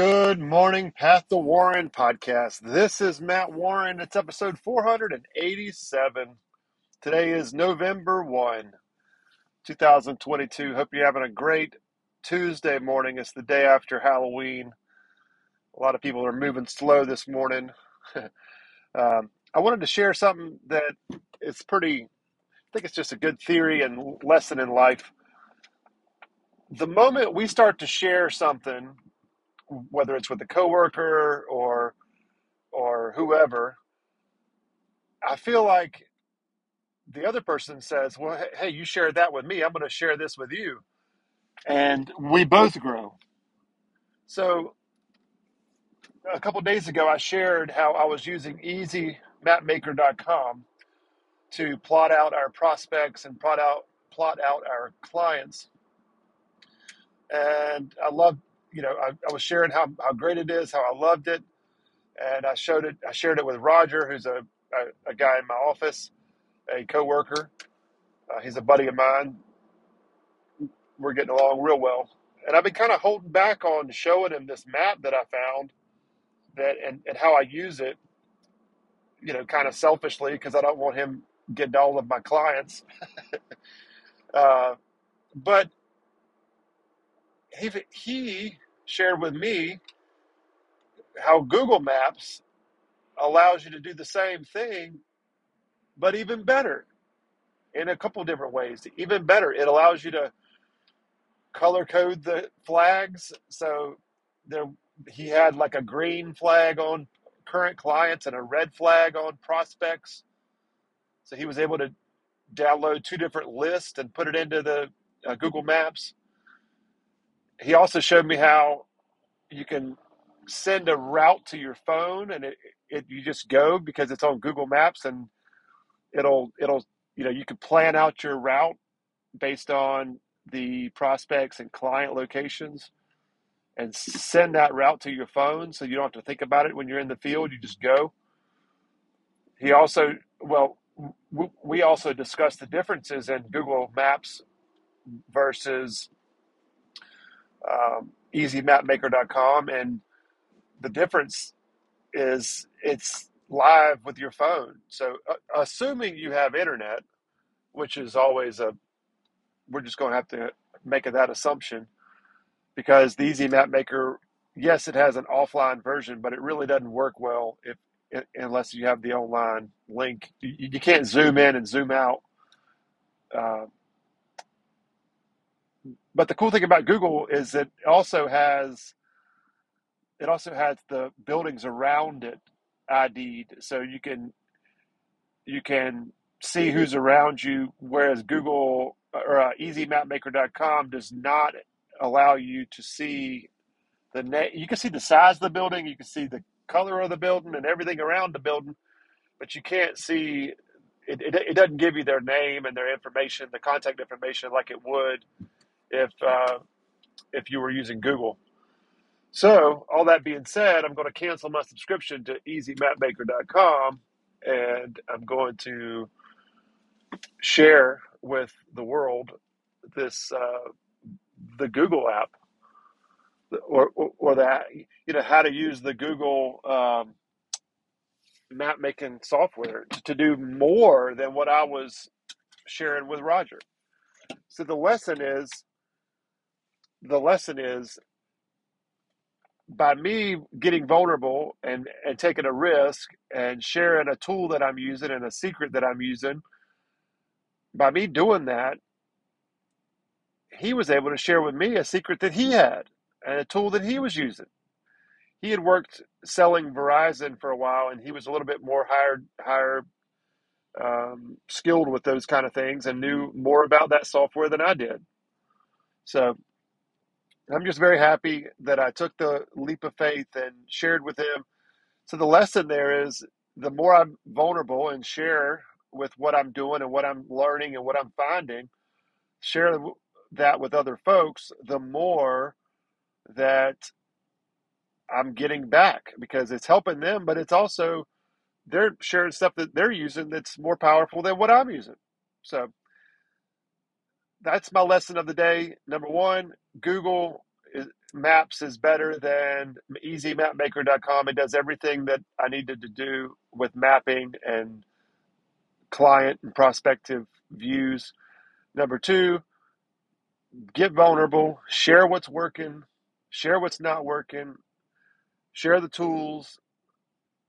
Good morning, Path to Warren podcast. This is Matt Warren. It's episode 487. Today is November 1, 2022. Hope you're having a great Tuesday morning. It's the day after Halloween. A lot of people are moving slow this morning. um, I wanted to share something that is pretty, I think it's just a good theory and lesson in life. The moment we start to share something, whether it's with a coworker or or whoever, I feel like the other person says, "Well, hey, you shared that with me. I'm going to share this with you," and we both grow. So a couple days ago, I shared how I was using EasyMapMaker.com to plot out our prospects and plot out plot out our clients, and I love, you know, I, I was sharing how how great it is, how I loved it, and I showed it. I shared it with Roger, who's a a, a guy in my office, a coworker. Uh, he's a buddy of mine. We're getting along real well. And I've been kind of holding back on showing him this map that I found that and, and how I use it, you know, kind of selfishly because I don't want him getting all of my clients. Uh, but he, he shared with me how Google Maps allows you to do the same thing, but even better in a couple different ways. Even better, it allows you to color code the flags. So there, he had like a green flag on current clients and a red flag on prospects. So he was able to download two different lists and put it into the uh, Google Maps. He also showed me how you can send a route to your phone and it, it you just go because it's on Google Maps and it'll it'll you know you can plan out your route based on the prospects and client locations and send that route to your phone so you don't have to think about it when you're in the field. You just go. He also, well, we also discussed the differences in Google Maps versus um, EasyMapMaker.com. And the difference is it's live with your phone. So, uh, assuming you have internet, which is always a, we're just going to have to make that assumption because the Easy Map Maker, yes, it has an offline version, but it really doesn't work well if unless you have the online link. You, you can't zoom in and zoom out. Uh, but the cool thing about Google is it also has it also has the buildings around it ID'd, so you can you can see who's around you. Whereas Google or uh, EasyMapMaker.com does not allow you to see the na- you can see the size of the building, you can see the color of the building and everything around the building, but you can't see it, it, it doesn't give you their name and their information, the contact information like it would if uh, if you were using Google. So, all that being said, I'm going to cancel my subscription to easymapmaker.com and I'm going to share with the world this uh, the Google app or, or, or that you know how to use the Google um, map making software to, to do more than what I was sharing with Roger. So the lesson is the lesson is by me getting vulnerable and, and taking a risk and sharing a tool that I'm using and a secret that I'm using, by me doing that, he was able to share with me a secret that he had and a tool that he was using. He had worked selling Verizon for a while, and he was a little bit more higher higher um, skilled with those kind of things and knew more about that software than I did. So I'm just very happy that I took the leap of faith and shared with him. So the lesson there is the more I'm vulnerable and share with what I'm doing and what I'm learning and what I'm finding, share that with other folks, the more that I'm getting back because it's helping them, but it's also they're sharing stuff that they're using that's more powerful than what I'm using. So that's my lesson of the day. Number one, Google is, Maps is better than EasyMapMaker.com. It does everything that I needed to do with mapping and client and prospective views. Number two, get vulnerable, share what's working, share what's not working, share the tools,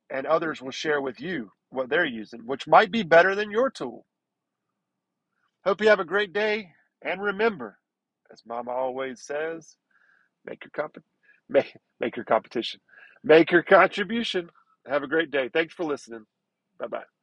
and others will share with you what they're using, which might be better than your tool. Hope you have a great day, and remember, as Mama always says, make your comp- make, make your competition, make your contribution. Have a great day. Thanks for listening. Bye bye.